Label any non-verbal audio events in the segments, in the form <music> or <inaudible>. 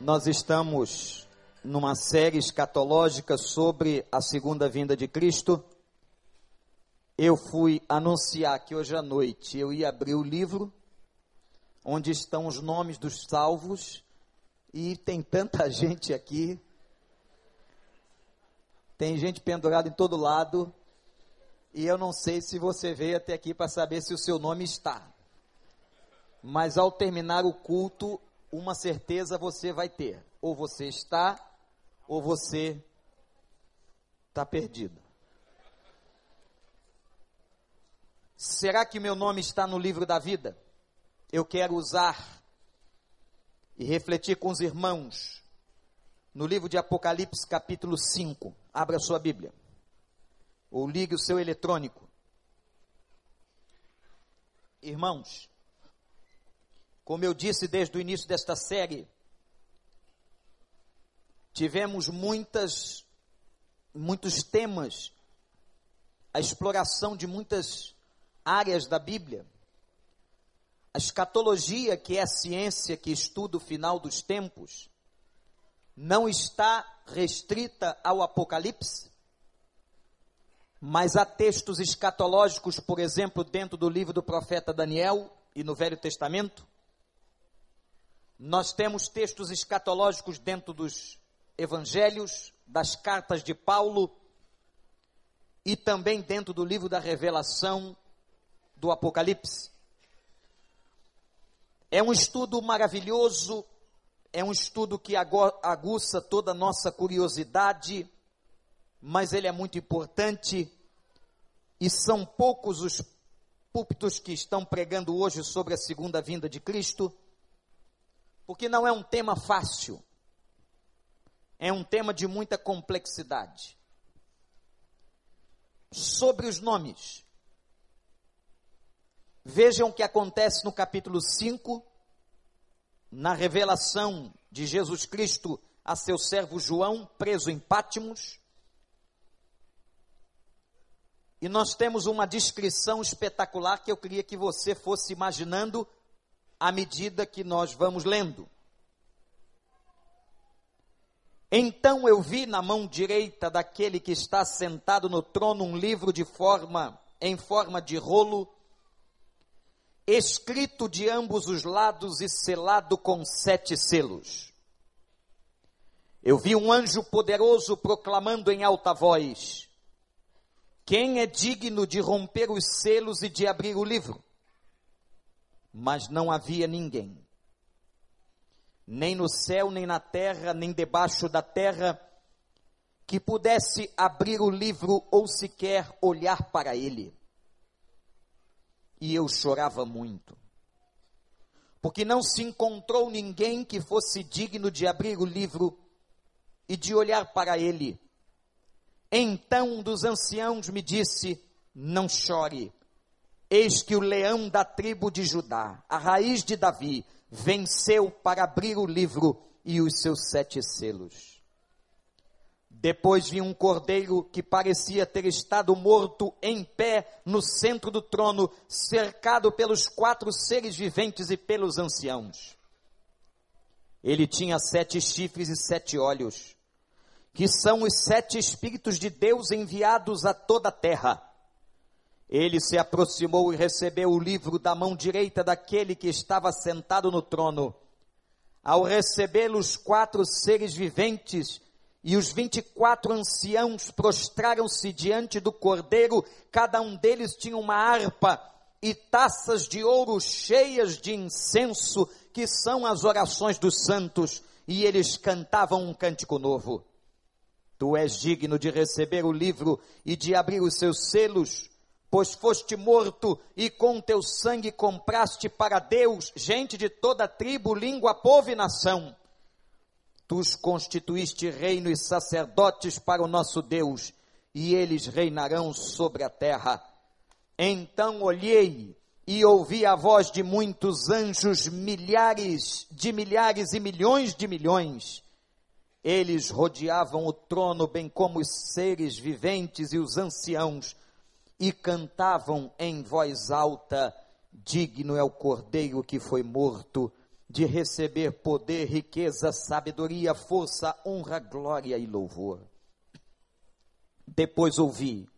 Nós estamos numa série escatológica sobre a segunda vinda de Cristo. Eu fui anunciar que hoje à noite eu ia abrir o livro onde estão os nomes dos salvos e tem tanta <laughs> gente aqui. Tem gente pendurada em todo lado. E eu não sei se você veio até aqui para saber se o seu nome está. Mas ao terminar o culto, uma certeza você vai ter: ou você está, ou você está perdido. Será que meu nome está no livro da vida? Eu quero usar e refletir com os irmãos no livro de Apocalipse, capítulo 5. Abra sua Bíblia. Ou ligue o seu eletrônico. Irmãos, como eu disse desde o início desta série, tivemos muitas, muitos temas, a exploração de muitas áreas da Bíblia. A escatologia, que é a ciência que estuda o final dos tempos, não está restrita ao Apocalipse, mas há textos escatológicos, por exemplo, dentro do livro do profeta Daniel e no Velho Testamento, nós temos textos escatológicos dentro dos evangelhos, das cartas de Paulo e também dentro do livro da Revelação do Apocalipse. É um estudo maravilhoso, é um estudo que aguça toda a nossa curiosidade, mas ele é muito importante e são poucos os púlpitos que estão pregando hoje sobre a segunda vinda de Cristo porque não é um tema fácil, é um tema de muita complexidade. Sobre os nomes, vejam o que acontece no capítulo 5, na revelação de Jesus Cristo a seu servo João, preso em Pátimos. E nós temos uma descrição espetacular que eu queria que você fosse imaginando à medida que nós vamos lendo. Então eu vi na mão direita daquele que está sentado no trono um livro de forma em forma de rolo, escrito de ambos os lados e selado com sete selos. Eu vi um anjo poderoso proclamando em alta voz: Quem é digno de romper os selos e de abrir o livro? Mas não havia ninguém, nem no céu, nem na terra, nem debaixo da terra, que pudesse abrir o livro ou sequer olhar para ele. E eu chorava muito, porque não se encontrou ninguém que fosse digno de abrir o livro e de olhar para ele. Então um dos anciãos me disse: Não chore. Eis que o leão da tribo de Judá, a raiz de Davi, venceu para abrir o livro e os seus sete selos. Depois vi um cordeiro que parecia ter estado morto em pé no centro do trono, cercado pelos quatro seres viventes e pelos anciãos. Ele tinha sete chifres e sete olhos, que são os sete espíritos de Deus enviados a toda a terra. Ele se aproximou e recebeu o livro da mão direita daquele que estava sentado no trono. Ao recebê-lo, os quatro seres viventes e os vinte e quatro anciãos prostraram-se diante do cordeiro, cada um deles tinha uma harpa e taças de ouro cheias de incenso, que são as orações dos santos, e eles cantavam um cântico novo. Tu és digno de receber o livro e de abrir os seus selos, pois foste morto e com teu sangue compraste para Deus gente de toda tribo, língua, povo e nação. Tu os constituíste reino e sacerdotes para o nosso Deus, e eles reinarão sobre a terra. Então olhei e ouvi a voz de muitos anjos, milhares de milhares e milhões de milhões. Eles rodeavam o trono, bem como os seres viventes e os anciãos e cantavam em voz alta: Digno é o cordeiro que foi morto de receber poder, riqueza, sabedoria, força, honra, glória e louvor. Depois ouvi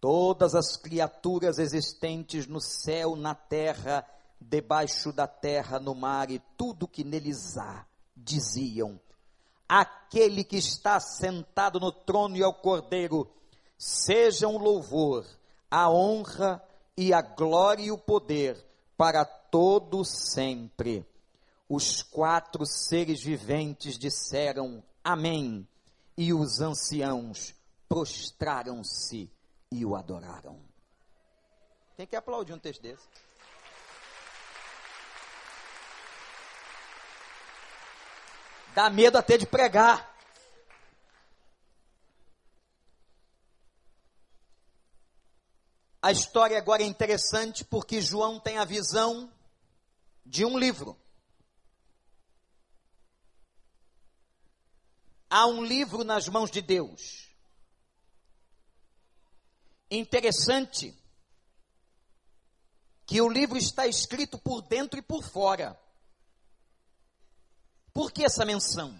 todas as criaturas existentes no céu, na terra, debaixo da terra, no mar e tudo que neles há, diziam: Aquele que está sentado no trono e ao cordeiro, sejam louvor, a honra e a glória e o poder para todo sempre. Os quatro seres viventes disseram Amém, e os anciãos prostraram-se e o adoraram. Quem quer aplaudir um texto desse? Dá medo até de pregar. A história agora é interessante porque João tem a visão de um livro. Há um livro nas mãos de Deus. Interessante que o livro está escrito por dentro e por fora. Por que essa menção?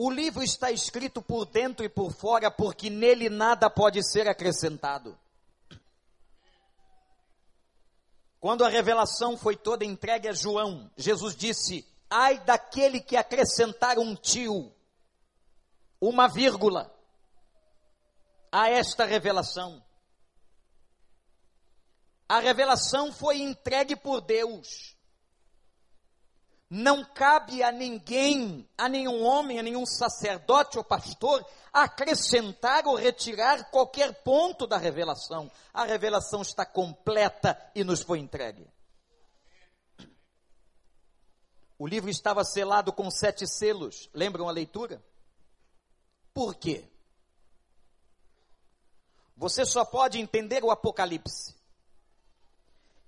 O livro está escrito por dentro e por fora porque nele nada pode ser acrescentado. Quando a revelação foi toda entregue a João, Jesus disse: Ai daquele que acrescentar um tio, uma vírgula, a esta revelação. A revelação foi entregue por Deus. Não cabe a ninguém, a nenhum homem, a nenhum sacerdote ou pastor, acrescentar ou retirar qualquer ponto da revelação. A revelação está completa e nos foi entregue. O livro estava selado com sete selos. Lembram a leitura? Por quê? Você só pode entender o Apocalipse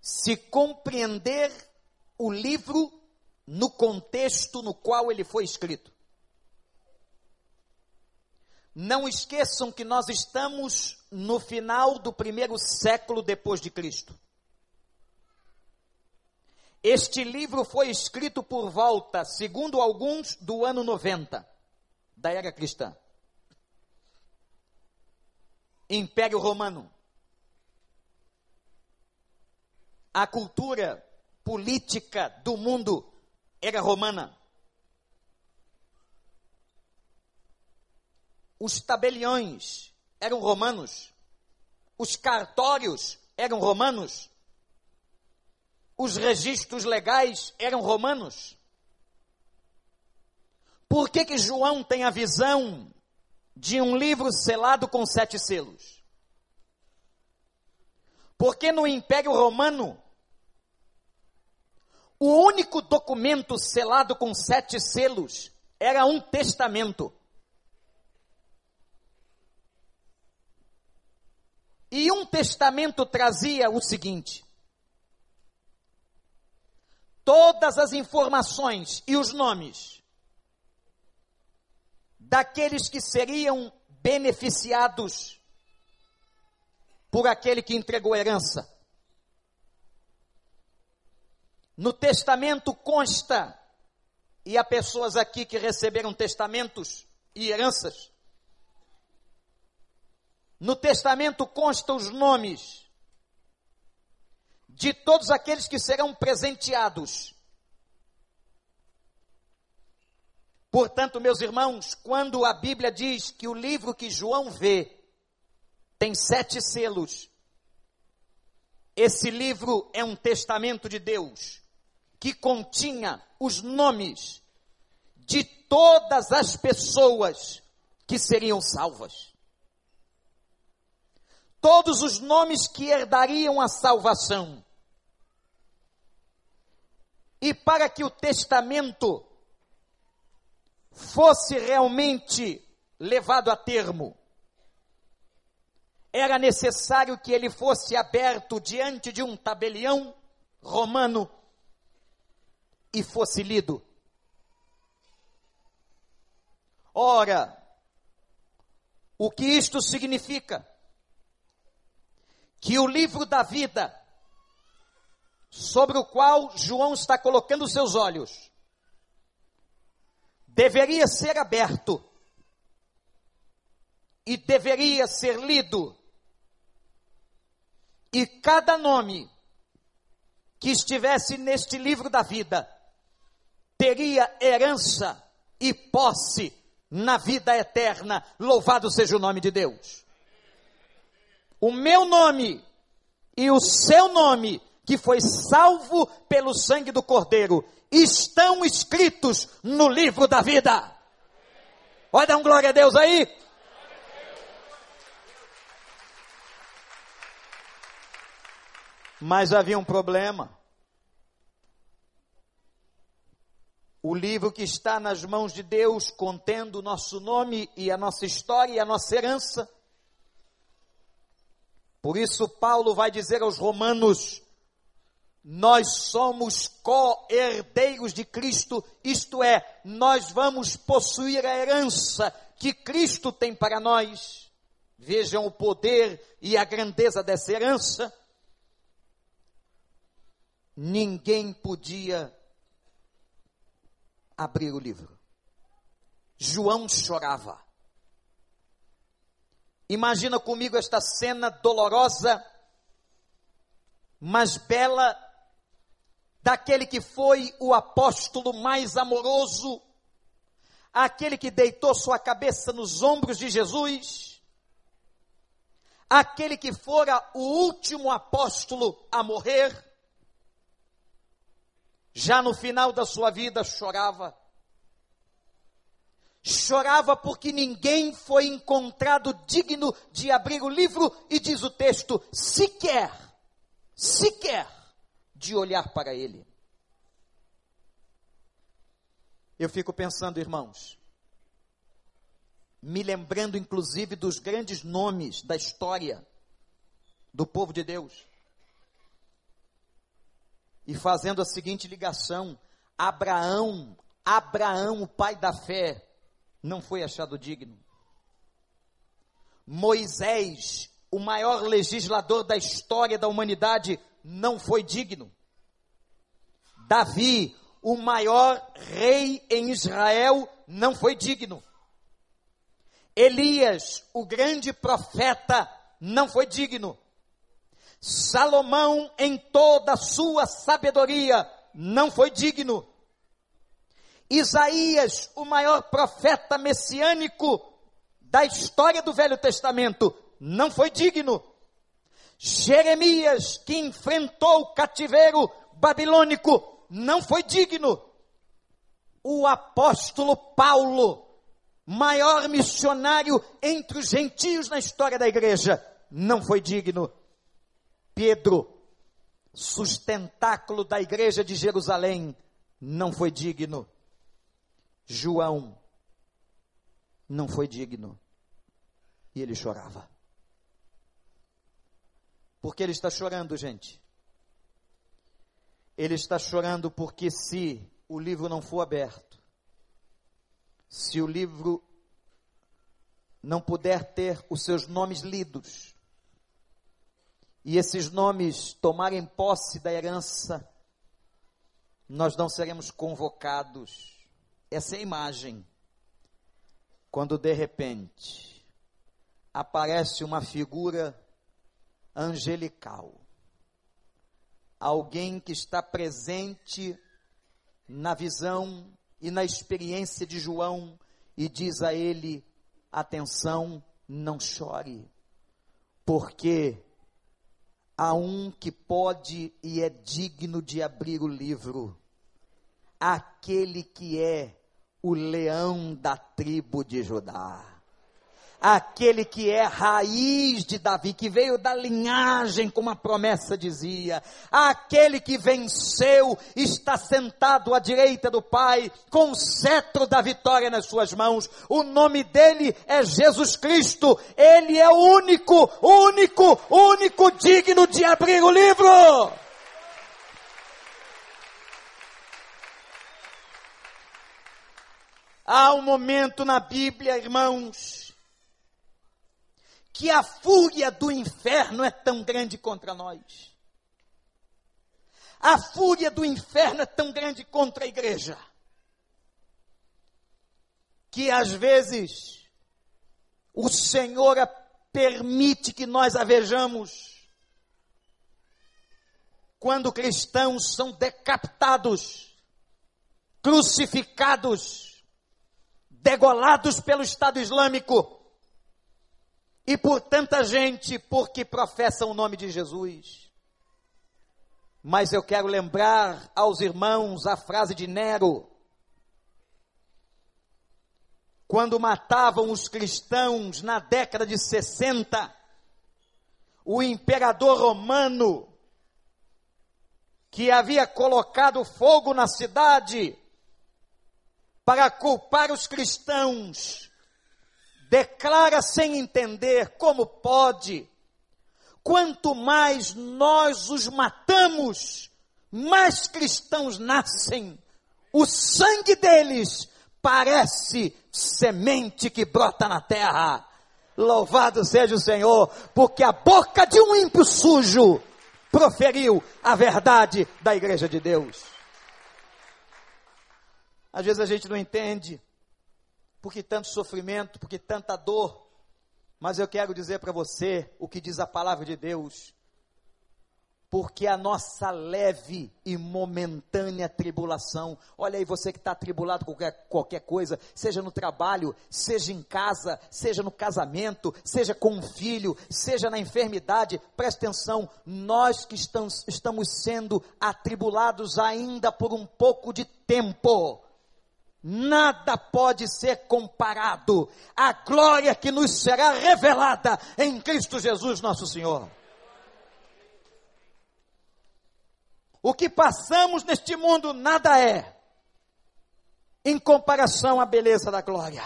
se compreender o livro no contexto no qual ele foi escrito. Não esqueçam que nós estamos no final do primeiro século depois de Cristo. Este livro foi escrito por volta, segundo alguns, do ano 90 da era cristã. Império Romano. A cultura política do mundo era romana. Os tabeliões eram romanos. Os cartórios eram romanos. Os registros legais eram romanos. Por que, que João tem a visão de um livro selado com sete selos? Porque no Império Romano o único documento selado com sete selos era um testamento. E um testamento trazia o seguinte: todas as informações e os nomes daqueles que seriam beneficiados por aquele que entregou herança. No testamento consta, e há pessoas aqui que receberam testamentos e heranças. No testamento constam os nomes de todos aqueles que serão presenteados. Portanto, meus irmãos, quando a Bíblia diz que o livro que João vê tem sete selos, esse livro é um testamento de Deus que continha os nomes de todas as pessoas que seriam salvas. Todos os nomes que herdariam a salvação. E para que o testamento fosse realmente levado a termo, era necessário que ele fosse aberto diante de um tabelião romano e fosse lido. Ora, o que isto significa? Que o livro da vida sobre o qual João está colocando seus olhos, deveria ser aberto e deveria ser lido, e cada nome que estivesse neste livro da vida teria herança e posse na vida eterna. Louvado seja o nome de Deus. O meu nome e o seu nome, que foi salvo pelo sangue do Cordeiro, estão escritos no livro da vida. Pode dar um glória a Deus aí? Mas havia um problema. O livro que está nas mãos de Deus, contendo o nosso nome e a nossa história e a nossa herança. Por isso, Paulo vai dizer aos Romanos: nós somos co-herdeiros de Cristo, isto é, nós vamos possuir a herança que Cristo tem para nós. Vejam o poder e a grandeza dessa herança. Ninguém podia abrir o livro. João chorava. Imagina comigo esta cena dolorosa, mas bela, daquele que foi o apóstolo mais amoroso, aquele que deitou sua cabeça nos ombros de Jesus, aquele que fora o último apóstolo a morrer, já no final da sua vida chorava. Chorava porque ninguém foi encontrado digno de abrir o livro e diz o texto, sequer, sequer de olhar para ele. Eu fico pensando, irmãos, me lembrando inclusive dos grandes nomes da história do povo de Deus e fazendo a seguinte ligação: Abraão, Abraão, o pai da fé, não foi achado digno. Moisés, o maior legislador da história da humanidade, não foi digno. Davi, o maior rei em Israel, não foi digno. Elias, o grande profeta, não foi digno. Salomão, em toda a sua sabedoria, não foi digno. Isaías, o maior profeta messiânico da história do Velho Testamento, não foi digno. Jeremias, que enfrentou o cativeiro babilônico, não foi digno. O apóstolo Paulo, maior missionário entre os gentios na história da igreja, não foi digno. Pedro, sustentáculo da igreja de Jerusalém, não foi digno. João não foi digno. E ele chorava. Por que ele está chorando, gente? Ele está chorando porque se o livro não for aberto, se o livro não puder ter os seus nomes lidos, e esses nomes tomarem posse da herança, nós não seremos convocados. Essa é a imagem. Quando de repente aparece uma figura angelical, alguém que está presente na visão e na experiência de João e diz a ele: atenção, não chore, porque Há um que pode e é digno de abrir o livro, aquele que é o leão da tribo de Judá aquele que é raiz de Davi, que veio da linhagem, como a promessa dizia, aquele que venceu, está sentado à direita do Pai, com o cetro da vitória nas suas mãos. O nome dele é Jesus Cristo. Ele é o único, único, único digno de abrir o livro. Há um momento na Bíblia, irmãos, que a fúria do inferno é tão grande contra nós. A fúria do inferno é tão grande contra a igreja que às vezes o Senhor permite que nós a vejamos quando cristãos são decapitados, crucificados, degolados pelo Estado Islâmico e por tanta gente porque professam o nome de Jesus. Mas eu quero lembrar aos irmãos a frase de Nero, quando matavam os cristãos na década de 60, o imperador romano, que havia colocado fogo na cidade para culpar os cristãos, declara sem entender como pode. Quanto mais nós os matamos, mais cristãos nascem. O sangue deles parece semente que brota na terra. Louvado seja o Senhor, porque a boca de um ímpio sujo proferiu a verdade da igreja de Deus. Às vezes a gente não entende, porque tanto sofrimento, porque tanta dor, mas eu quero dizer para você o que diz a palavra de Deus. Porque a nossa leve e momentânea tribulação, olha aí você que está tribulado com qualquer, qualquer, coisa, seja no trabalho, seja em casa, seja no casamento, seja com um filho, seja na enfermidade, preste atenção, nós que estamos, estamos sendo atribulados ainda por um pouco de tempo, Nada pode ser comparado à glória que nos será revelada em Cristo Jesus, nosso Senhor. O que passamos neste mundo nada é em comparação à beleza da glória.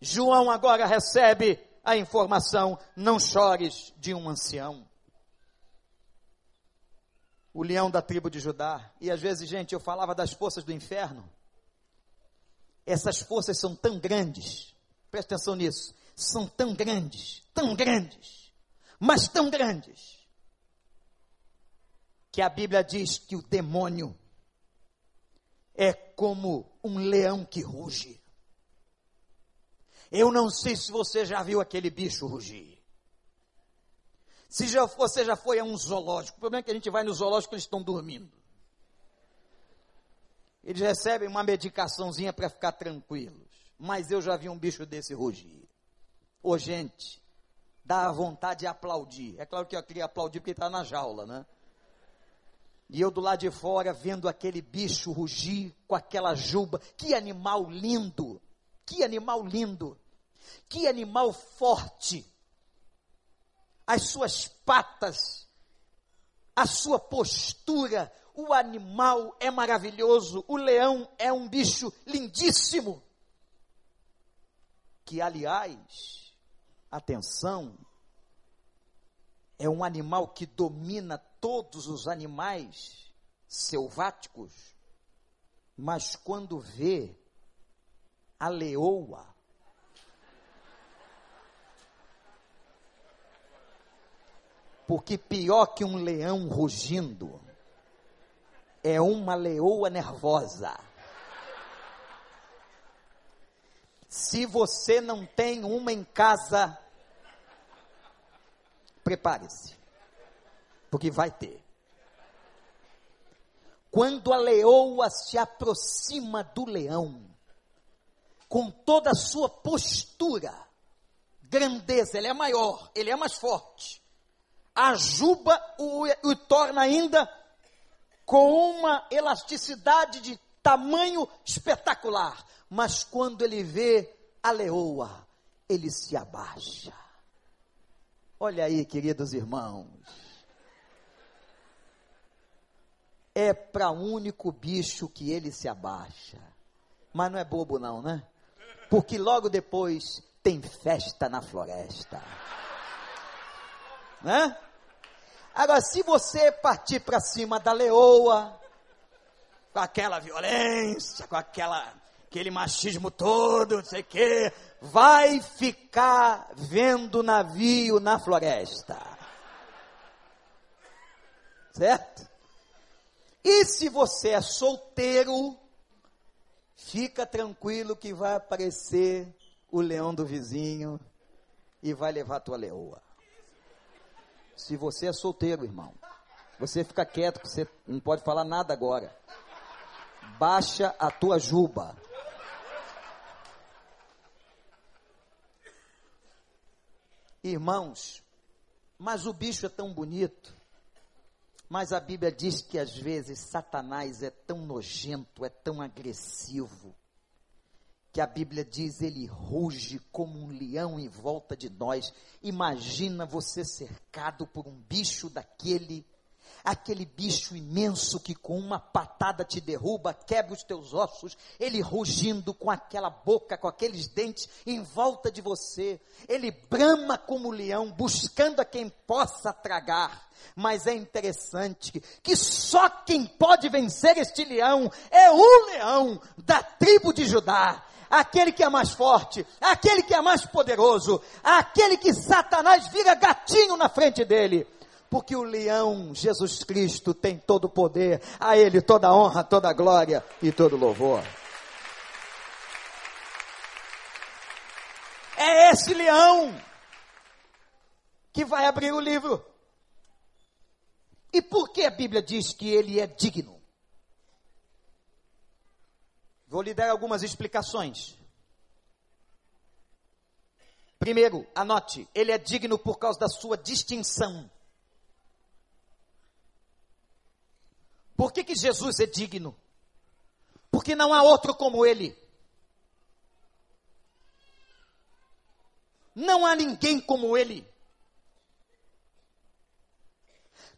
João agora recebe a informação: não chores de um ancião. O leão da tribo de Judá. E às vezes, gente, eu falava das forças do inferno. Essas forças são tão grandes, presta atenção nisso, são tão grandes, tão grandes, mas tão grandes, que a Bíblia diz que o demônio é como um leão que ruge. Eu não sei se você já viu aquele bicho rugir. Se já, você já foi a um zoológico, o problema é que a gente vai no zoológico eles estão dormindo. Eles recebem uma medicaçãozinha para ficar tranquilos. Mas eu já vi um bicho desse rugir. Ô gente, dá vontade de aplaudir. É claro que eu queria aplaudir porque está na jaula, né? E eu do lado de fora vendo aquele bicho rugir com aquela juba. Que animal lindo! Que animal lindo! Que animal forte! As suas patas, a sua postura, o animal é maravilhoso, o leão é um bicho lindíssimo. Que, aliás, atenção, é um animal que domina todos os animais selváticos, mas quando vê a leoa, porque pior que um leão rugindo é uma leoa nervosa. Se você não tem uma em casa, prepare-se, porque vai ter. Quando a leoa se aproxima do leão, com toda a sua postura, grandeza, ele é maior, ele é mais forte. A juba o, o torna ainda com uma elasticidade de tamanho espetacular. Mas quando ele vê a leoa, ele se abaixa. Olha aí, queridos irmãos. É para o único bicho que ele se abaixa. Mas não é bobo, não, né? Porque logo depois tem festa na floresta. Né? Agora, se você partir para cima da leoa, com aquela violência, com aquela, aquele machismo todo, não sei o quê, vai ficar vendo navio na floresta. certo? E se você é solteiro, fica tranquilo que vai aparecer o leão do vizinho e vai levar tua leoa. Se você é solteiro, irmão, você fica quieto, você não pode falar nada agora. Baixa a tua juba. Irmãos, mas o bicho é tão bonito. Mas a Bíblia diz que às vezes Satanás é tão nojento, é tão agressivo, que a Bíblia diz ele ruge como um leão em volta de nós. Imagina você cercado por um bicho daquele aquele bicho imenso que com uma patada te derruba, quebra os teus ossos, ele rugindo com aquela boca, com aqueles dentes em volta de você, ele brama como leão, buscando a quem possa tragar. Mas é interessante que só quem pode vencer este leão é o leão da tribo de Judá aquele que é mais forte, aquele que é mais poderoso, aquele que Satanás vira gatinho na frente dele porque o leão Jesus Cristo tem todo o poder, a ele toda a honra, toda a glória e todo o louvor. É esse leão que vai abrir o livro. E por que a Bíblia diz que ele é digno? Vou lhe dar algumas explicações. Primeiro, anote, ele é digno por causa da sua distinção. Por que, que Jesus é digno? Porque não há outro como ele. Não há ninguém como ele.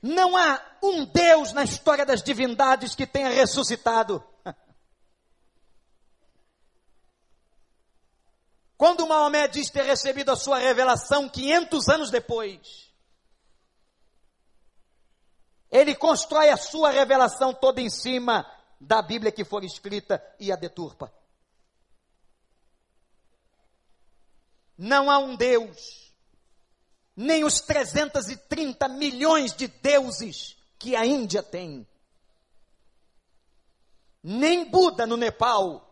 Não há um Deus na história das divindades que tenha ressuscitado. <laughs> Quando Maomé diz ter recebido a sua revelação 500 anos depois, ele constrói a sua revelação toda em cima da Bíblia que for escrita e a deturpa. Não há um Deus, nem os 330 milhões de deuses que a Índia tem, nem Buda no Nepal,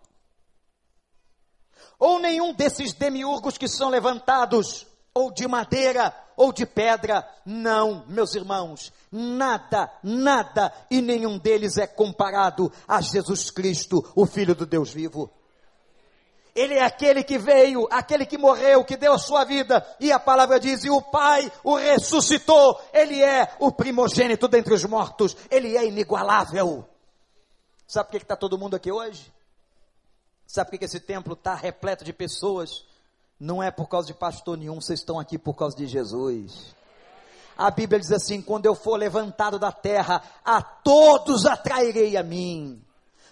ou nenhum desses demiurgos que são levantados, ou de madeira, ou de pedra. Não, meus irmãos, nada, nada e nenhum deles é comparado a Jesus Cristo, o Filho do Deus vivo. Ele é aquele que veio, aquele que morreu, que deu a sua vida, e a palavra diz: e o Pai o ressuscitou, ele é o primogênito dentre os mortos, ele é inigualável. Sabe por que está todo mundo aqui hoje? Sabe por que esse templo está repleto de pessoas não é por causa de pastor nenhum, vocês estão aqui por causa de Jesus. A Bíblia diz assim: quando eu for levantado da terra, a todos atrairei a mim.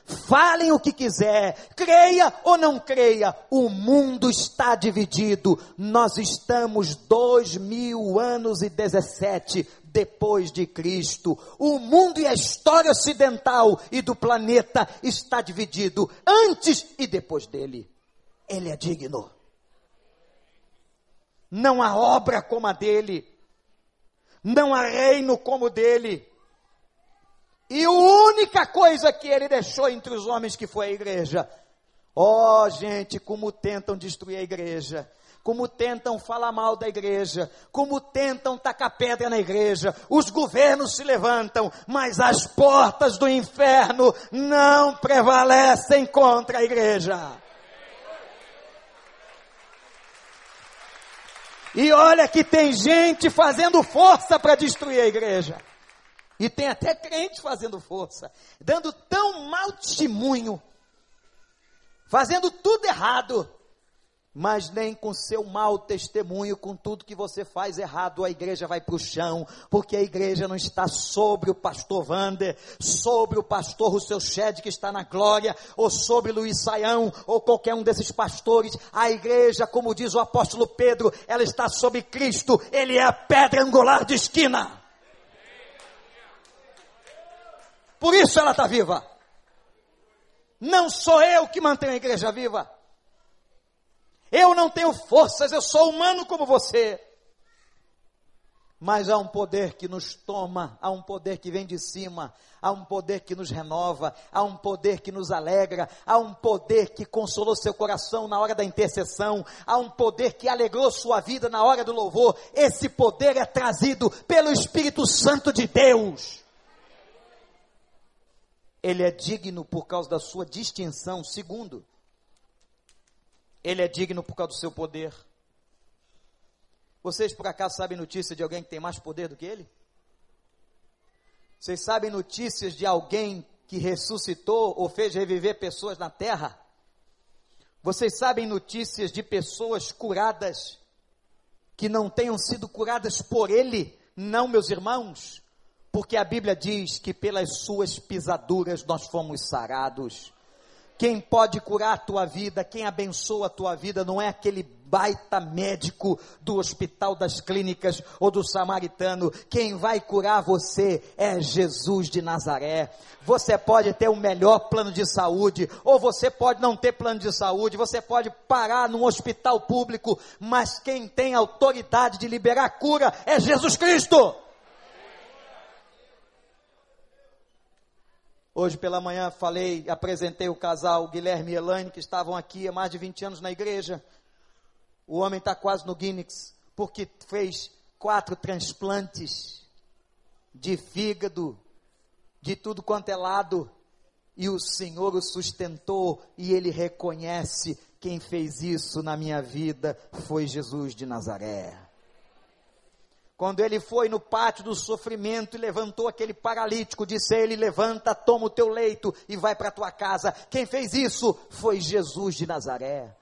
Falem o que quiser, creia ou não creia, o mundo está dividido. Nós estamos dois mil anos e dezessete depois de Cristo. O mundo e a história ocidental e do planeta está dividido antes e depois dele. Ele é digno. Não há obra como a dele. Não há reino como o dele. E a única coisa que ele deixou entre os homens que foi a igreja. Ó oh, gente, como tentam destruir a igreja. Como tentam falar mal da igreja, como tentam tacar pedra na igreja, os governos se levantam, mas as portas do inferno não prevalecem contra a igreja. E olha que tem gente fazendo força para destruir a igreja. E tem até crente fazendo força, dando tão mau testemunho, fazendo tudo errado, mas nem com seu mau testemunho, com tudo que você faz errado, a igreja vai para o chão, porque a igreja não está sobre o pastor Vander, sobre o pastor Rousseau Shed, que está na glória, ou sobre Luiz Saião, ou qualquer um desses pastores. A igreja, como diz o apóstolo Pedro, ela está sobre Cristo, ele é a pedra angular de esquina. Por isso ela está viva. Não sou eu que mantenho a igreja viva. Eu não tenho forças, eu sou humano como você. Mas há um poder que nos toma, há um poder que vem de cima, há um poder que nos renova, há um poder que nos alegra, há um poder que consolou seu coração na hora da intercessão, há um poder que alegrou sua vida na hora do louvor. Esse poder é trazido pelo Espírito Santo de Deus. Ele é digno por causa da sua distinção. Segundo, ele é digno por causa do seu poder. Vocês por acaso sabem notícia de alguém que tem mais poder do que ele? Vocês sabem notícias de alguém que ressuscitou ou fez reviver pessoas na terra? Vocês sabem notícias de pessoas curadas que não tenham sido curadas por ele? Não, meus irmãos, porque a Bíblia diz que pelas suas pisaduras nós fomos sarados. Quem pode curar a tua vida, quem abençoa a tua vida, não é aquele baita médico do hospital das clínicas ou do samaritano. Quem vai curar você é Jesus de Nazaré. Você pode ter o melhor plano de saúde, ou você pode não ter plano de saúde, você pode parar num hospital público, mas quem tem autoridade de liberar cura é Jesus Cristo. Hoje pela manhã falei, apresentei o casal Guilherme e Elaine, que estavam aqui há mais de 20 anos na igreja. O homem está quase no Guinness, porque fez quatro transplantes de fígado, de tudo quanto é lado, e o Senhor o sustentou, e ele reconhece: quem fez isso na minha vida foi Jesus de Nazaré. Quando ele foi no pátio do sofrimento e levantou aquele paralítico, disse a ele: Levanta, toma o teu leito e vai para a tua casa. Quem fez isso foi Jesus de Nazaré.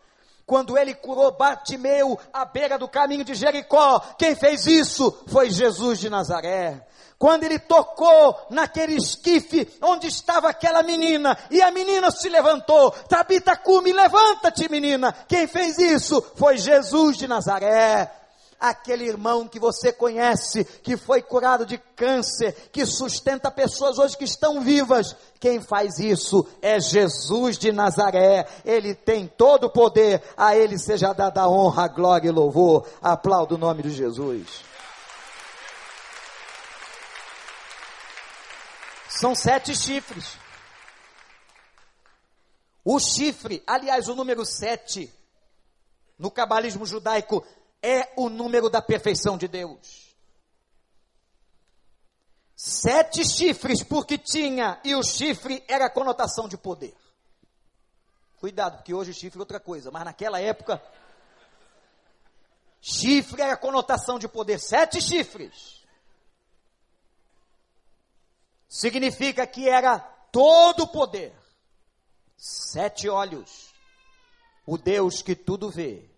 Quando ele curou Bartimeu à beira do caminho de Jericó, quem fez isso foi Jesus de Nazaré. Quando ele tocou naquele esquife onde estava aquela menina, e a menina se levantou, Tabita Cume, levanta-te menina. Quem fez isso foi Jesus de Nazaré aquele irmão que você conhece, que foi curado de câncer, que sustenta pessoas hoje que estão vivas. Quem faz isso é Jesus de Nazaré. Ele tem todo o poder, a ele seja dada honra, glória e louvor. Aplaudo o nome de Jesus. São sete chifres. O chifre, aliás, o número sete, no cabalismo judaico, é o número da perfeição de Deus. Sete chifres, porque tinha, e o chifre era a conotação de poder. Cuidado, porque hoje chifre é outra coisa, mas naquela época, chifre era a conotação de poder. Sete chifres. Significa que era todo o poder. Sete olhos. O Deus que tudo vê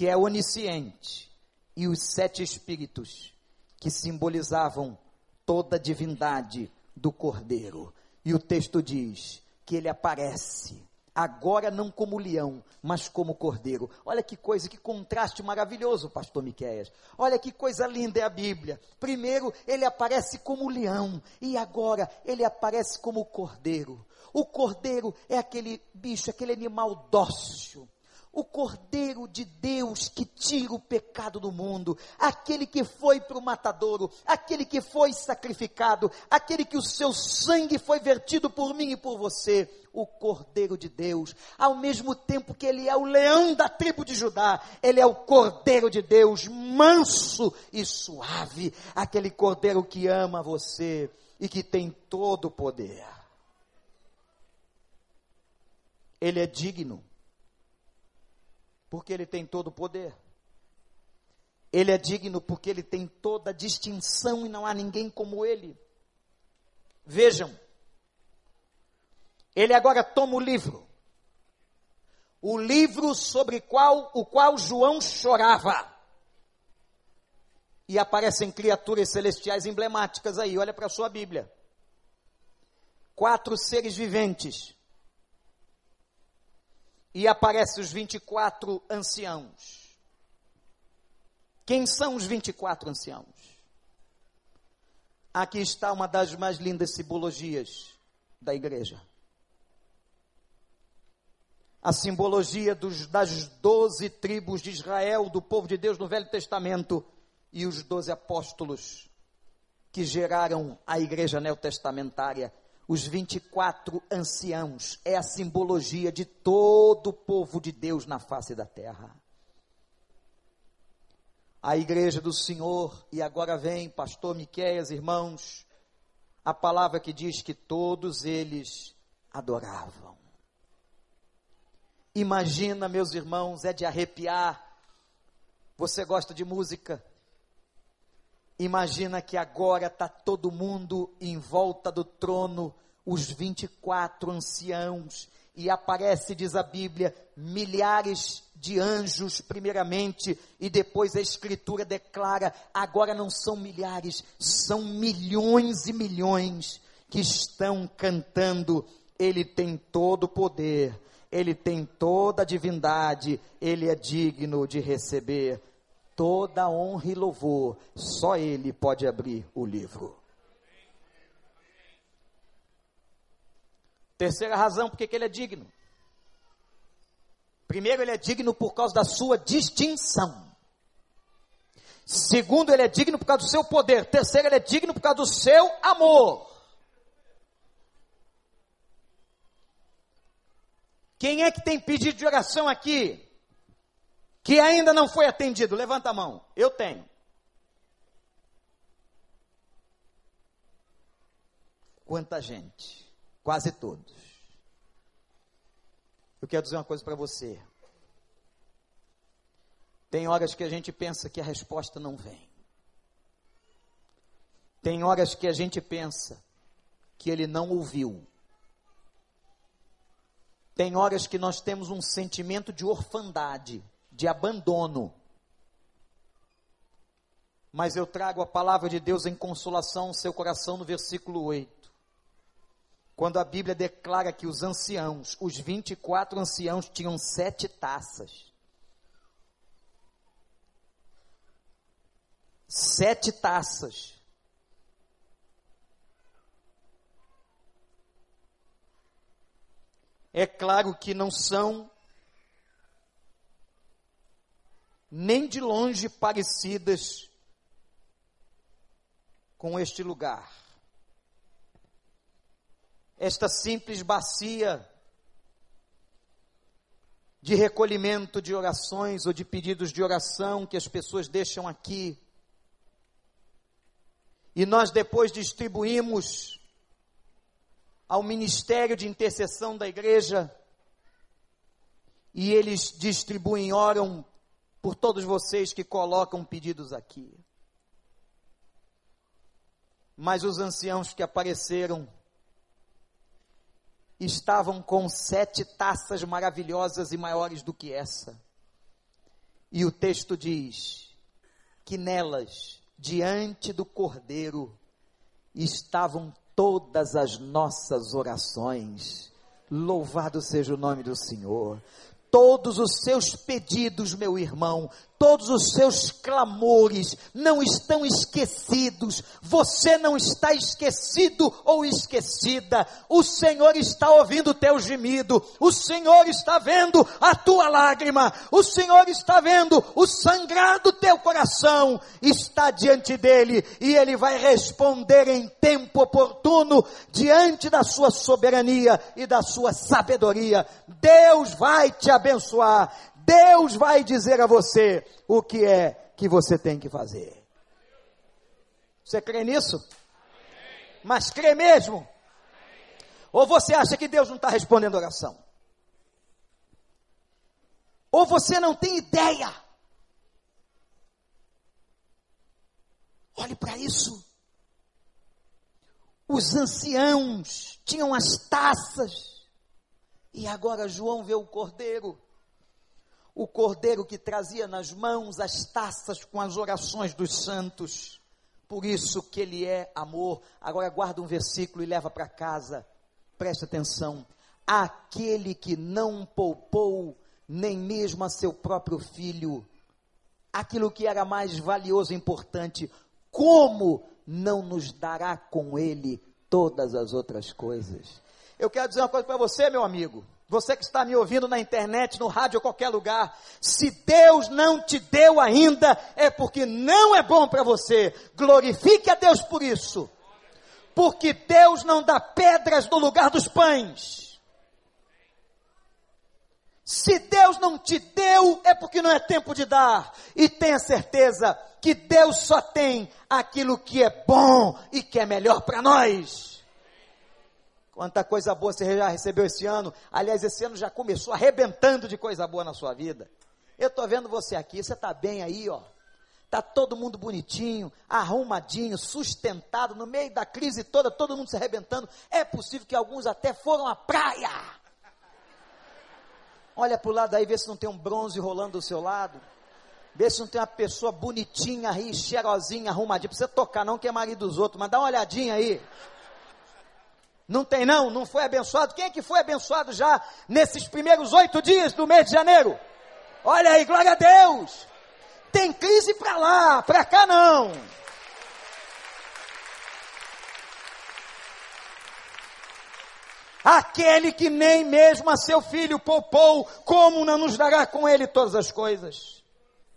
que é onisciente, e os sete espíritos, que simbolizavam toda a divindade do Cordeiro. E o texto diz que ele aparece, agora não como leão, mas como cordeiro. Olha que coisa, que contraste maravilhoso, pastor Miqueias. Olha que coisa linda é a Bíblia. Primeiro ele aparece como leão e agora ele aparece como cordeiro. O cordeiro é aquele bicho, aquele animal dócil o Cordeiro de Deus que tira o pecado do mundo, aquele que foi para o matadouro, aquele que foi sacrificado, aquele que o seu sangue foi vertido por mim e por você, o Cordeiro de Deus, ao mesmo tempo que ele é o leão da tribo de Judá, ele é o Cordeiro de Deus, manso e suave, aquele Cordeiro que ama você e que tem todo o poder. Ele é digno porque ele tem todo o poder. Ele é digno porque ele tem toda a distinção e não há ninguém como ele. Vejam, ele agora toma o livro. O livro sobre qual, o qual João chorava. E aparecem criaturas celestiais emblemáticas aí, olha para a sua Bíblia. Quatro seres viventes e aparecem os 24 anciãos. Quem são os 24 anciãos? Aqui está uma das mais lindas simbologias da igreja. A simbologia dos, das doze tribos de Israel, do povo de Deus no Velho Testamento, e os doze apóstolos que geraram a igreja neotestamentária, os 24 anciãos, é a simbologia de todo o povo de Deus na face da terra. A igreja do Senhor, e agora vem, pastor Miqueias, irmãos, a palavra que diz que todos eles adoravam. Imagina, meus irmãos, é de arrepiar. Você gosta de música? Imagina que agora está todo mundo em volta do trono, os 24 anciãos, e aparece, diz a Bíblia, milhares de anjos, primeiramente, e depois a Escritura declara: agora não são milhares, são milhões e milhões que estão cantando. Ele tem todo o poder, ele tem toda a divindade, ele é digno de receber toda honra e louvor. Só ele pode abrir o livro. Terceira razão porque ele é digno. Primeiro, ele é digno por causa da sua distinção. Segundo, ele é digno por causa do seu poder. Terceiro, ele é digno por causa do seu amor. Quem é que tem pedido de oração aqui? Que ainda não foi atendido? Levanta a mão. Eu tenho. Quanta gente? Quase todos. Eu quero dizer uma coisa para você. Tem horas que a gente pensa que a resposta não vem. Tem horas que a gente pensa que ele não ouviu. Tem horas que nós temos um sentimento de orfandade, de abandono. Mas eu trago a palavra de Deus em consolação ao seu coração no versículo 8. Quando a Bíblia declara que os anciãos, os 24 anciãos, tinham sete taças. Sete taças. é claro que não são nem de longe parecidas com este lugar. Esta simples bacia de recolhimento de orações ou de pedidos de oração que as pessoas deixam aqui. E nós depois distribuímos ao ministério de intercessão da igreja e eles distribuem, oram por todos vocês que colocam pedidos aqui. Mas os anciãos que apareceram estavam com sete taças maravilhosas e maiores do que essa. E o texto diz que nelas, diante do cordeiro, estavam todas as nossas orações. Louvado seja o nome do Senhor. Todos os seus pedidos, meu irmão, todos os seus clamores não estão esquecidos, você não está esquecido ou esquecida, o Senhor está ouvindo o teu gemido, o Senhor está vendo a tua lágrima, o Senhor está vendo o sangrar do teu coração, está diante dele e ele vai responder em tempo oportuno, diante da sua soberania e da sua sabedoria. Deus vai te abençoar, Deus vai dizer a você o que é que você tem que fazer. Você crê nisso? Mas crê mesmo? Ou você acha que Deus não está respondendo oração? Ou você não tem ideia? Olhe para isso. Os anciãos tinham as taças, e agora João vê o cordeiro o cordeiro que trazia nas mãos as taças com as orações dos santos. Por isso que ele é amor. Agora guarda um versículo e leva para casa. Preste atenção. Aquele que não poupou nem mesmo a seu próprio filho, aquilo que era mais valioso e importante, como não nos dará com ele todas as outras coisas? Eu quero dizer uma coisa para você, meu amigo. Você que está me ouvindo na internet, no rádio, ou qualquer lugar, se Deus não te deu ainda, é porque não é bom para você. Glorifique a Deus por isso. Porque Deus não dá pedras no lugar dos pães. Se Deus não te deu, é porque não é tempo de dar. E tenha certeza que Deus só tem aquilo que é bom e que é melhor para nós. Quanta coisa boa você já recebeu esse ano. Aliás, esse ano já começou arrebentando de coisa boa na sua vida. Eu estou vendo você aqui, você está bem aí, ó. Está todo mundo bonitinho, arrumadinho, sustentado, no meio da crise toda, todo mundo se arrebentando. É possível que alguns até foram à praia. Olha para o lado aí, vê se não tem um bronze rolando do seu lado. Vê se não tem uma pessoa bonitinha aí, cheirosinha, arrumadinha. Não precisa tocar não, que é marido dos outros, mas dá uma olhadinha aí. Não tem não, não foi abençoado. Quem é que foi abençoado já nesses primeiros oito dias do mês de janeiro? Olha aí, glória a Deus. Tem crise para lá, para cá não. Aquele que nem mesmo a seu filho poupou, como não nos dará com ele todas as coisas?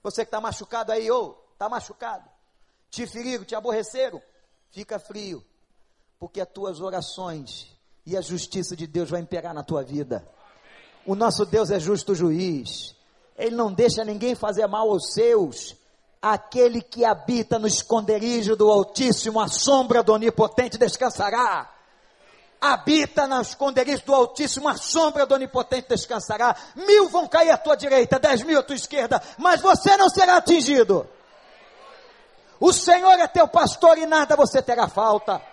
Você que está machucado aí, ou está machucado, te feriram, te aborreceram, fica frio porque as tuas orações e a justiça de Deus vai imperar na tua vida. O nosso Deus é justo juiz. Ele não deixa ninguém fazer mal aos seus. Aquele que habita no esconderijo do Altíssimo, a sombra do Onipotente descansará. Habita no esconderijo do Altíssimo, a sombra do Onipotente descansará. Mil vão cair à tua direita, dez mil à tua esquerda, mas você não será atingido. O Senhor é teu pastor e nada você terá falta.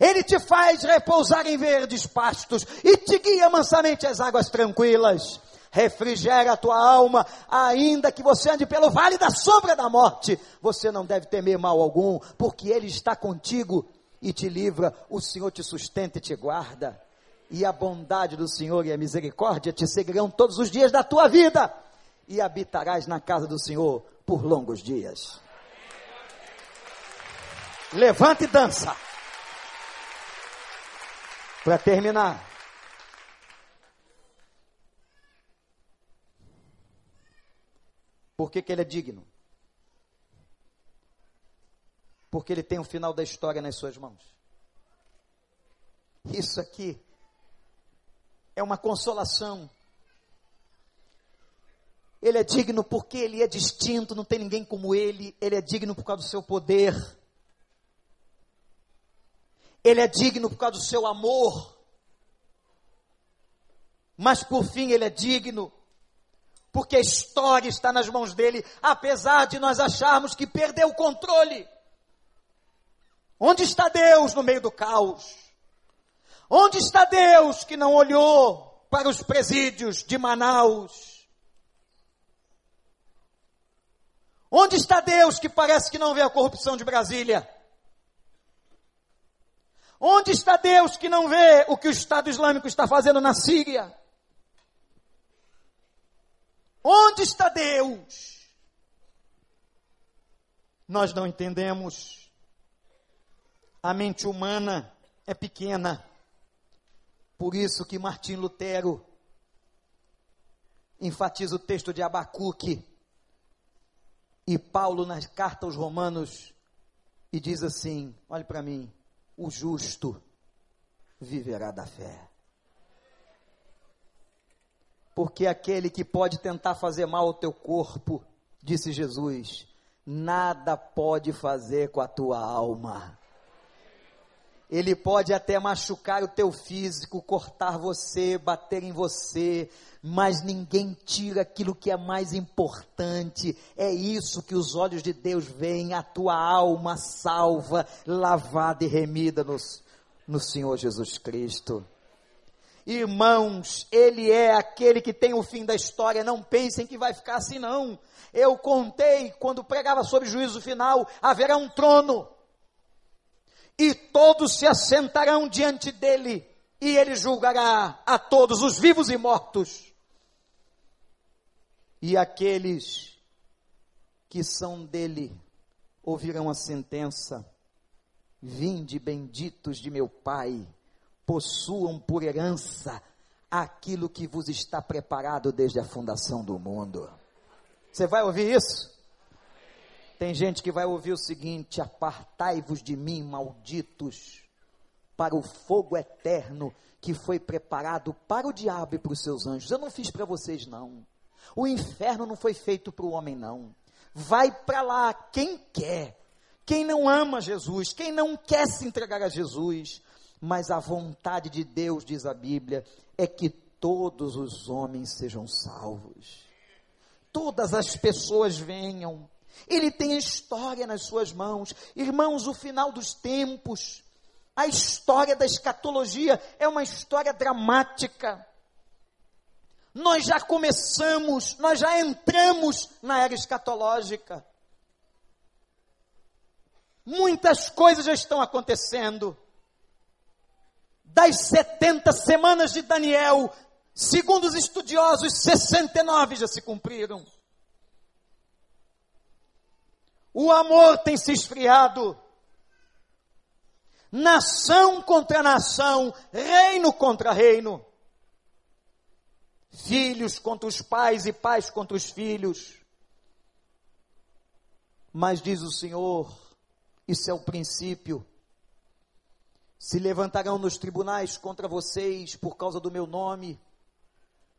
Ele te faz repousar em verdes pastos e te guia mansamente às águas tranquilas. Refrigera a tua alma, ainda que você ande pelo vale da sombra da morte. Você não deve temer mal algum, porque Ele está contigo e te livra. O Senhor te sustenta e te guarda. E a bondade do Senhor e a misericórdia te seguirão todos os dias da tua vida. E habitarás na casa do Senhor por longos dias. Levante e dança. Para terminar. Por que, que ele é digno? Porque ele tem o final da história nas suas mãos. Isso aqui é uma consolação. Ele é digno porque ele é distinto, não tem ninguém como ele. Ele é digno por causa do seu poder. Ele é digno por causa do seu amor. Mas por fim ele é digno porque a história está nas mãos dele, apesar de nós acharmos que perdeu o controle. Onde está Deus no meio do caos? Onde está Deus que não olhou para os presídios de Manaus? Onde está Deus que parece que não vê a corrupção de Brasília? Onde está Deus que não vê o que o Estado Islâmico está fazendo na Síria? Onde está Deus? Nós não entendemos. A mente humana é pequena. Por isso que Martim Lutero enfatiza o texto de Abacuque e Paulo na carta aos Romanos e diz assim: olhe para mim, o justo viverá da fé. Porque aquele que pode tentar fazer mal ao teu corpo, disse Jesus, nada pode fazer com a tua alma. Ele pode até machucar o teu físico, cortar você, bater em você, mas ninguém tira aquilo que é mais importante. É isso que os olhos de Deus veem, a tua alma salva, lavada e remida no, no Senhor Jesus Cristo. Irmãos, Ele é aquele que tem o fim da história, não pensem que vai ficar assim não. Eu contei, quando pregava sobre o juízo final, haverá um trono, e todos se assentarão diante dele, e ele julgará a todos, os vivos e mortos. E aqueles que são dele ouvirão a sentença: Vinde benditos de meu Pai, possuam por herança aquilo que vos está preparado desde a fundação do mundo. Você vai ouvir isso? Tem gente que vai ouvir o seguinte: apartai-vos de mim, malditos, para o fogo eterno que foi preparado para o diabo e para os seus anjos. Eu não fiz para vocês, não. O inferno não foi feito para o homem, não. Vai para lá quem quer. Quem não ama Jesus, quem não quer se entregar a Jesus, mas a vontade de Deus, diz a Bíblia, é que todos os homens sejam salvos. Todas as pessoas venham. Ele tem a história nas suas mãos. Irmãos, o final dos tempos, a história da escatologia é uma história dramática. Nós já começamos, nós já entramos na era escatológica. Muitas coisas já estão acontecendo das 70 semanas de Daniel, segundo os estudiosos, 69 já se cumpriram. O amor tem se esfriado. Nação contra nação, reino contra reino. Filhos contra os pais e pais contra os filhos. Mas diz o Senhor, isso é o princípio se levantarão nos tribunais contra vocês por causa do meu nome,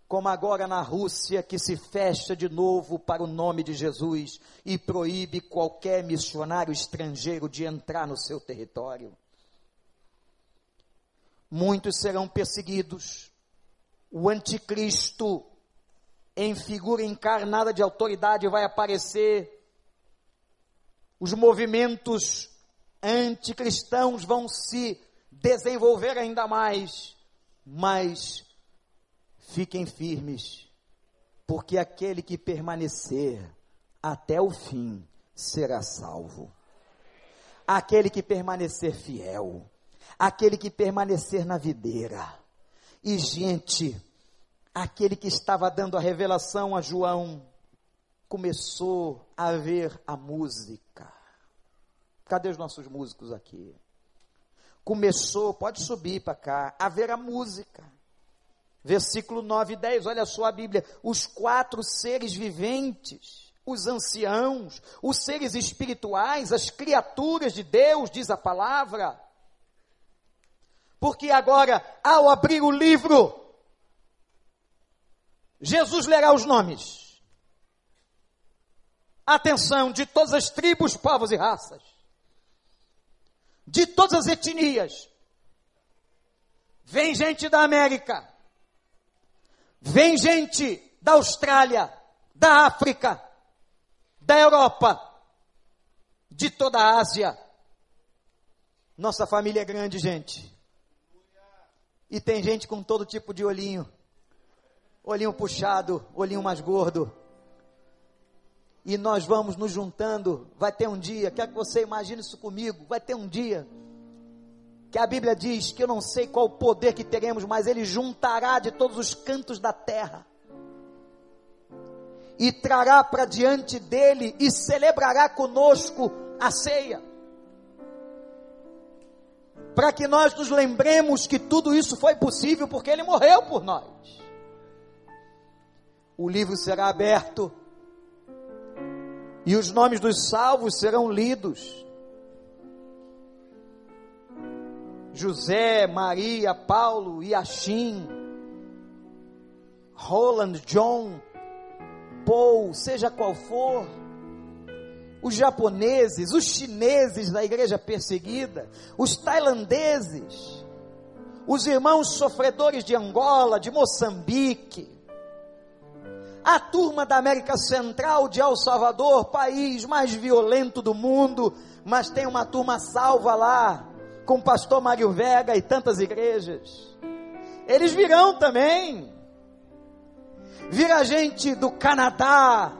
como agora na Rússia, que se fecha de novo para o nome de Jesus e proíbe qualquer missionário estrangeiro de entrar no seu território. Muitos serão perseguidos. O anticristo, em figura encarnada de autoridade, vai aparecer. Os movimentos anticristãos vão se desenvolver ainda mais, mas fiquem firmes, porque aquele que permanecer até o fim será salvo. Aquele que permanecer fiel, aquele que permanecer na videira. E gente, aquele que estava dando a revelação a João, começou a ver a música. Cadê os nossos músicos aqui? começou, pode subir para cá, a ver a música. Versículo 9 e 10, olha só a Bíblia. Os quatro seres viventes, os anciãos, os seres espirituais, as criaturas de Deus, diz a palavra. Porque agora, ao abrir o livro, Jesus lerá os nomes. Atenção, de todas as tribos, povos e raças de todas as etnias. Vem gente da América, vem gente da Austrália, da África, da Europa, de toda a Ásia. Nossa família é grande, gente. E tem gente com todo tipo de olhinho. Olhinho puxado, olhinho mais gordo e nós vamos nos juntando. Vai ter um dia, quer que você imagine isso comigo, vai ter um dia que a Bíblia diz que eu não sei qual o poder que teremos, mas ele juntará de todos os cantos da terra e trará para diante dele e celebrará conosco a ceia. Para que nós nos lembremos que tudo isso foi possível porque ele morreu por nós. O livro será aberto e os nomes dos salvos serão lidos. José, Maria, Paulo, Yashin, Roland, John, Paul, seja qual for, os japoneses, os chineses da igreja perseguida, os tailandeses, os irmãos sofredores de Angola, de Moçambique, a turma da América Central de El Salvador, país mais violento do mundo, mas tem uma turma salva lá, com o pastor Mário Vega e tantas igrejas. Eles virão também. Vira gente do Canadá,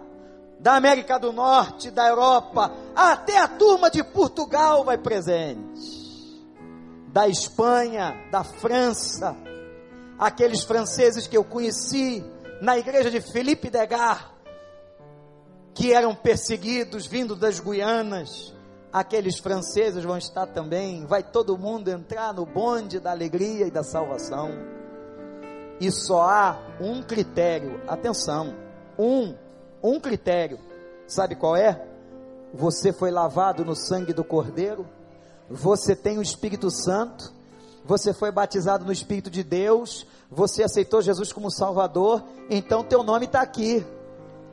da América do Norte, da Europa, até a turma de Portugal vai presente. Da Espanha, da França, aqueles franceses que eu conheci, na igreja de Felipe Degar, que eram perseguidos vindo das Guianas, aqueles franceses vão estar também, vai todo mundo entrar no bonde da alegria e da salvação. E só há um critério, atenção, um, um critério. Sabe qual é? Você foi lavado no sangue do Cordeiro, você tem o Espírito Santo, você foi batizado no Espírito de Deus, você aceitou Jesus como Salvador, então teu nome está aqui.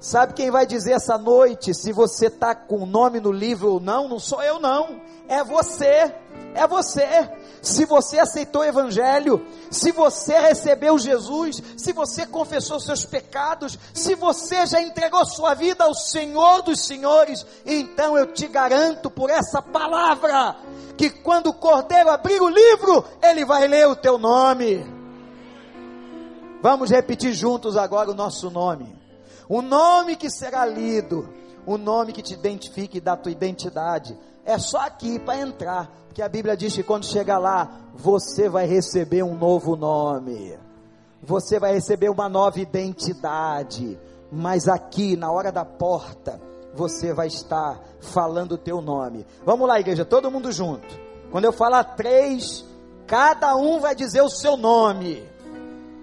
Sabe quem vai dizer essa noite se você está com o nome no livro ou não? Não sou eu, não. É você. É você. Se você aceitou o Evangelho, se você recebeu Jesus, se você confessou seus pecados, se você já entregou sua vida ao Senhor dos Senhores, então eu te garanto por essa palavra, que quando o Cordeiro abrir o livro, ele vai ler o teu nome. Vamos repetir juntos agora o nosso nome o nome que será lido, o nome que te identifique da tua identidade. É só aqui para entrar, porque a Bíblia diz que quando chegar lá, você vai receber um novo nome. Você vai receber uma nova identidade. Mas aqui, na hora da porta, você vai estar falando o teu nome. Vamos lá, igreja, todo mundo junto. Quando eu falar três, cada um vai dizer o seu nome.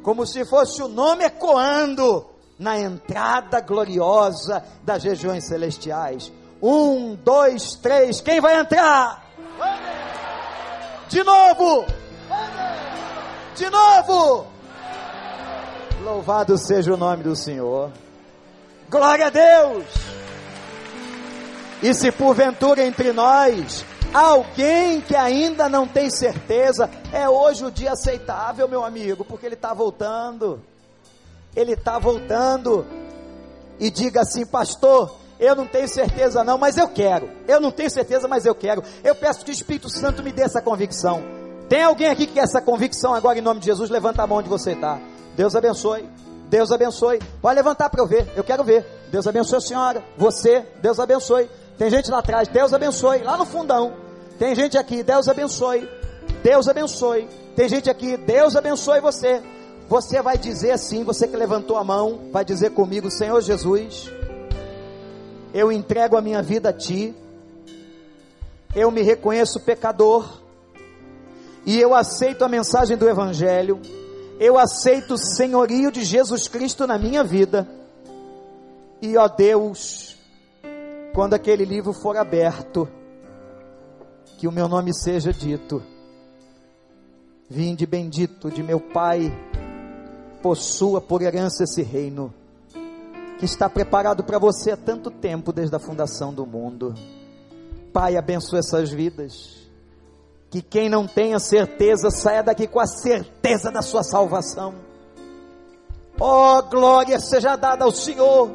Como se fosse o nome ecoando na entrada gloriosa das regiões celestiais. Um, dois, três, quem vai entrar? De novo! De novo! Louvado seja o nome do Senhor. Glória a Deus! E se porventura entre nós alguém que ainda não tem certeza, é hoje o dia aceitável, meu amigo, porque ele está voltando ele está voltando. E diga assim, pastor, eu não tenho certeza não, mas eu quero. Eu não tenho certeza, mas eu quero. Eu peço que o Espírito Santo me dê essa convicção. Tem alguém aqui que quer essa convicção agora em nome de Jesus? Levanta a mão onde você está. Deus abençoe. Deus abençoe. Pode levantar para eu ver. Eu quero ver. Deus abençoe a senhora. Você. Deus abençoe. Tem gente lá atrás. Deus abençoe. Lá no fundão. Tem gente aqui. Deus abençoe. Deus abençoe. Tem gente aqui. Deus abençoe você. Você vai dizer assim, você que levantou a mão, vai dizer comigo, Senhor Jesus, eu entrego a minha vida a Ti, eu me reconheço pecador, e eu aceito a mensagem do Evangelho, eu aceito o senhorio de Jesus Cristo na minha vida, e ó Deus, quando aquele livro for aberto, que o meu nome seja dito, vinde bendito de meu Pai, possua por herança esse reino que está preparado para você há tanto tempo desde a fundação do mundo. Pai, abençoe essas vidas. Que quem não tenha certeza saia daqui com a certeza da sua salvação. Oh, glória seja dada ao Senhor.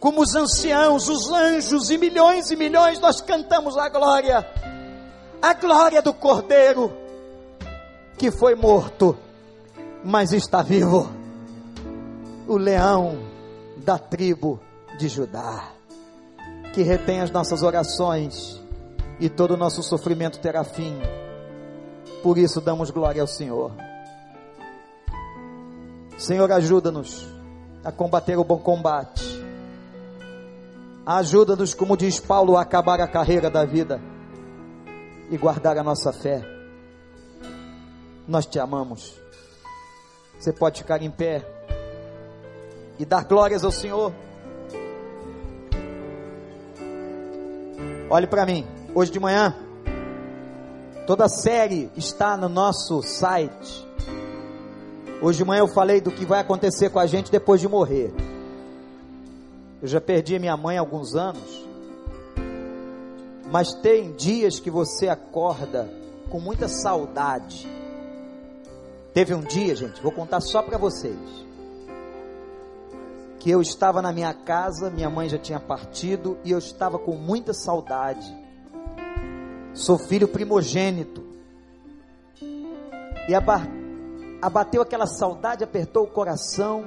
Como os anciãos, os anjos e milhões e milhões nós cantamos a glória. A glória do Cordeiro que foi morto mas está vivo. O leão da tribo de Judá, que retém as nossas orações e todo o nosso sofrimento terá fim. Por isso damos glória ao Senhor. Senhor, ajuda-nos a combater o bom combate. Ajuda-nos, como diz Paulo, a acabar a carreira da vida e guardar a nossa fé. Nós te amamos. Você pode ficar em pé e dar glórias ao Senhor. Olhe para mim, hoje de manhã, toda a série está no nosso site. Hoje de manhã eu falei do que vai acontecer com a gente depois de morrer. Eu já perdi minha mãe há alguns anos, mas tem dias que você acorda com muita saudade Teve um dia, gente, vou contar só para vocês. Que eu estava na minha casa, minha mãe já tinha partido e eu estava com muita saudade. Sou filho primogênito. E abateu aquela saudade, apertou o coração.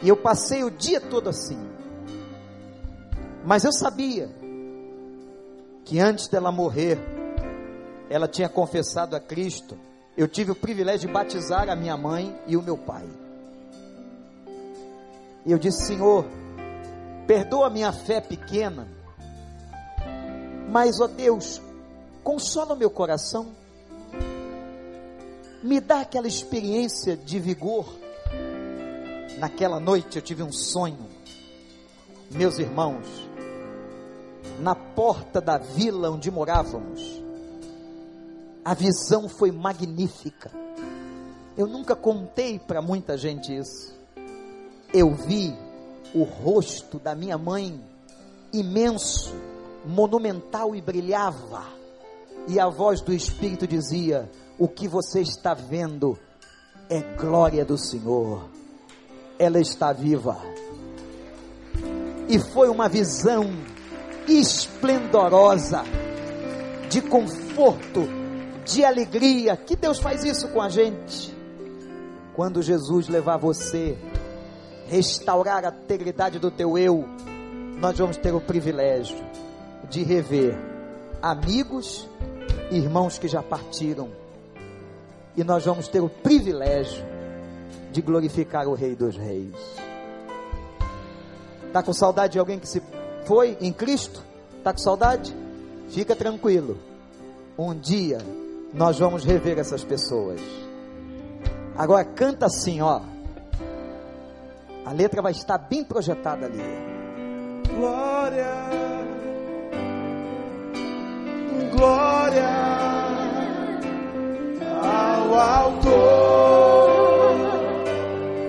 E eu passei o dia todo assim. Mas eu sabia que antes dela morrer, ela tinha confessado a Cristo eu tive o privilégio de batizar a minha mãe e o meu pai. E eu disse: Senhor, perdoa a minha fé pequena, mas, ó Deus, consola o meu coração. me dá aquela experiência de vigor. Naquela noite eu tive um sonho, meus irmãos, na porta da vila onde morávamos. A visão foi magnífica. Eu nunca contei para muita gente isso. Eu vi o rosto da minha mãe imenso, monumental e brilhava. E a voz do Espírito dizia: O que você está vendo é glória do Senhor. Ela está viva. E foi uma visão esplendorosa, de conforto, de alegria. Que Deus faz isso com a gente. Quando Jesus levar você, restaurar a integridade do teu eu, nós vamos ter o privilégio de rever amigos, irmãos que já partiram, e nós vamos ter o privilégio de glorificar o Rei dos Reis. Está com saudade de alguém que se foi em Cristo? Está com saudade? Fica tranquilo. Um dia nós vamos rever essas pessoas. Agora canta assim, ó. A letra vai estar bem projetada ali. Glória, glória ao autor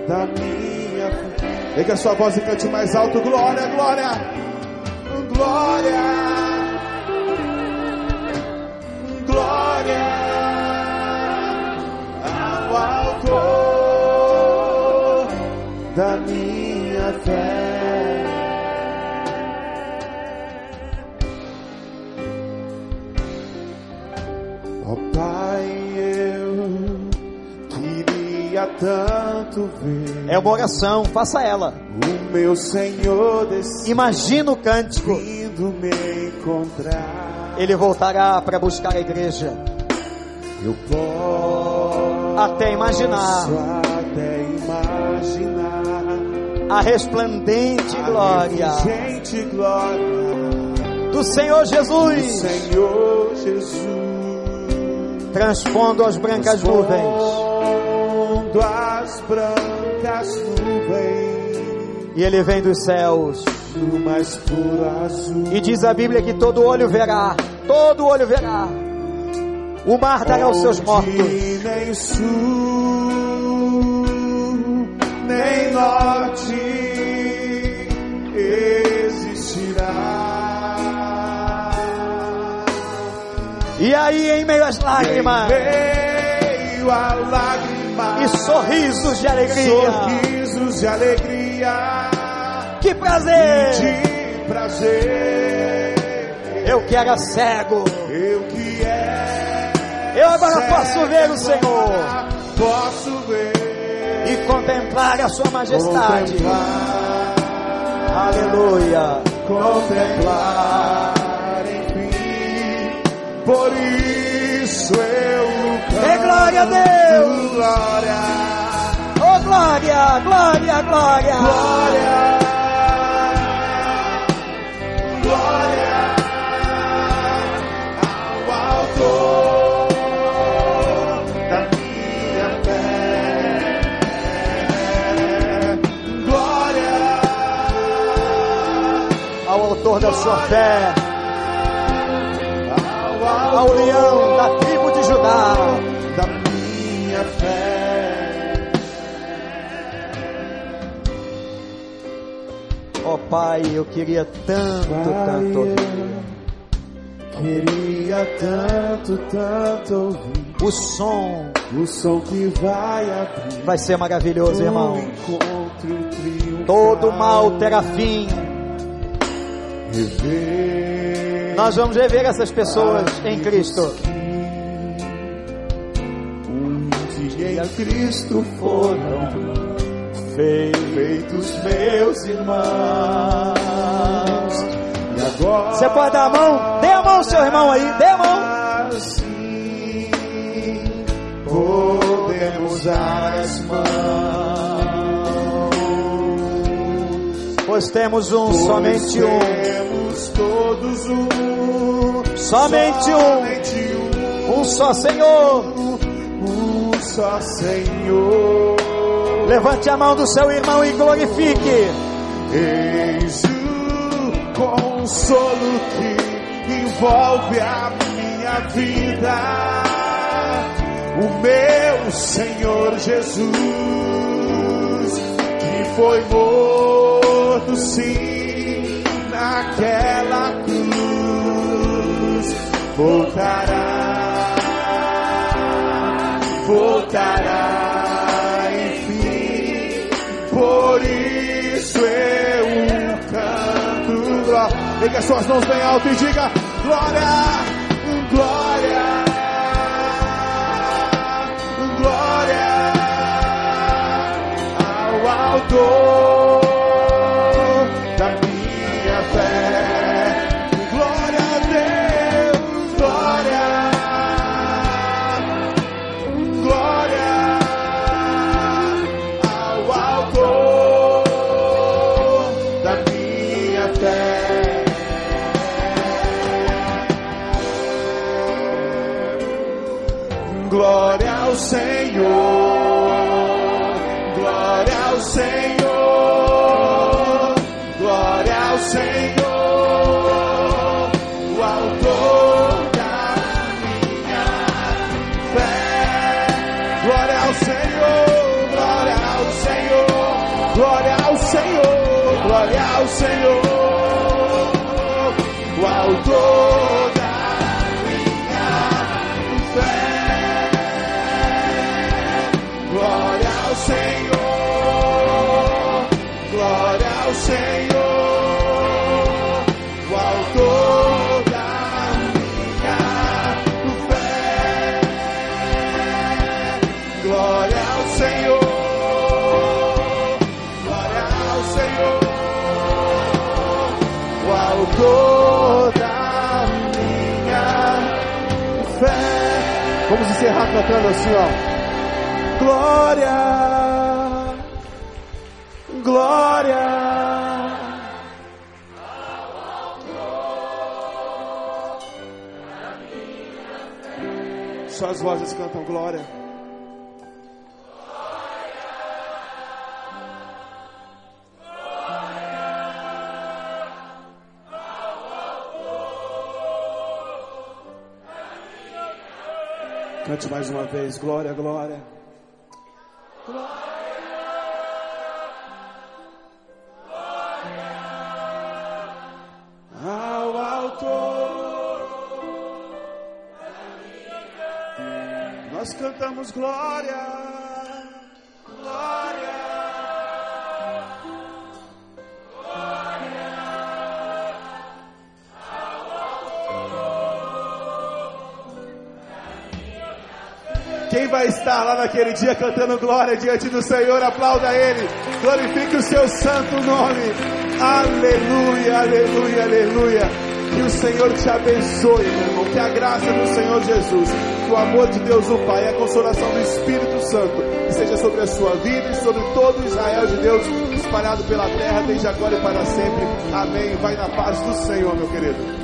da minha fé. Liga a sua voz e cante mais alto. Glória, glória, glória É uma oração, faça ela. o meu Senhor Imagina o cântico. vindo me encontrar. Ele voltará para buscar a igreja. Eu posso até imaginar a resplendente glória do Senhor Jesus, Senhor Jesus. transpondo as brancas nuvens. As brancas nuvens E ele vem dos céus. mais puro azul. E diz a Bíblia que todo olho verá, todo olho verá. O mar dará os seus mortos. Nem norte existirá. E aí, em meio às lágrimas Em meio a lágrimas e sorrisos de alegria, sorrisos de alegria, que prazer! de prazer. Eu que era cego, Eu que é. eu agora cego, posso ver o Senhor Posso ver. E contemplar a Sua majestade. Contemplar, Aleluia. contemplar, enfim. Por isso eu canto É glória a Deus. glória, Oh glória, glória, glória. glória, glória ao autor Autor da sua fé, ao leão da tribo de Judá. da minha fé. Oh Pai, eu queria tanto, tanto ouvir. Queria tanto, tanto ouvir O som o som que vai abrir. vai ser maravilhoso, irmão. Todo mal terá fim. Rever Nós vamos rever essas pessoas em Cristo. onde em Cristo foram feitos meus irmãos. E agora Você pode dar a mão? Dê a mão ao seu irmão aí, dê a mão. Assim podemos as mãos. Pois temos um, somente um. Temos todos um. Somente um. Um. Um só Senhor. Um só Senhor. Levante a mão do seu irmão e glorifique. Eis o consolo que envolve a minha vida. O meu Senhor Jesus, que foi morto sim naquela cruz, voltará, voltará, enfim, por isso eu canto. glória. Pegue as suas mãos bem alto e diga: Glória, glória, glória ao autor Vamos encerrar cantando assim, ó. Glória, glória. Suas vozes cantam glória. Cante mais uma vez, glória, glória. Nós cantamos glória, glória. Quem vai estar lá naquele dia cantando glória diante do Senhor, aplauda Ele, glorifique o seu santo nome. Aleluia, aleluia, aleluia. Que o Senhor te abençoe, meu irmão. Que a graça do Senhor Jesus, que o amor de Deus o Pai a consolação do Espírito Santo seja sobre a sua vida e sobre todo Israel de Deus espalhado pela terra desde agora e para sempre. Amém. Vai na paz do Senhor, meu querido.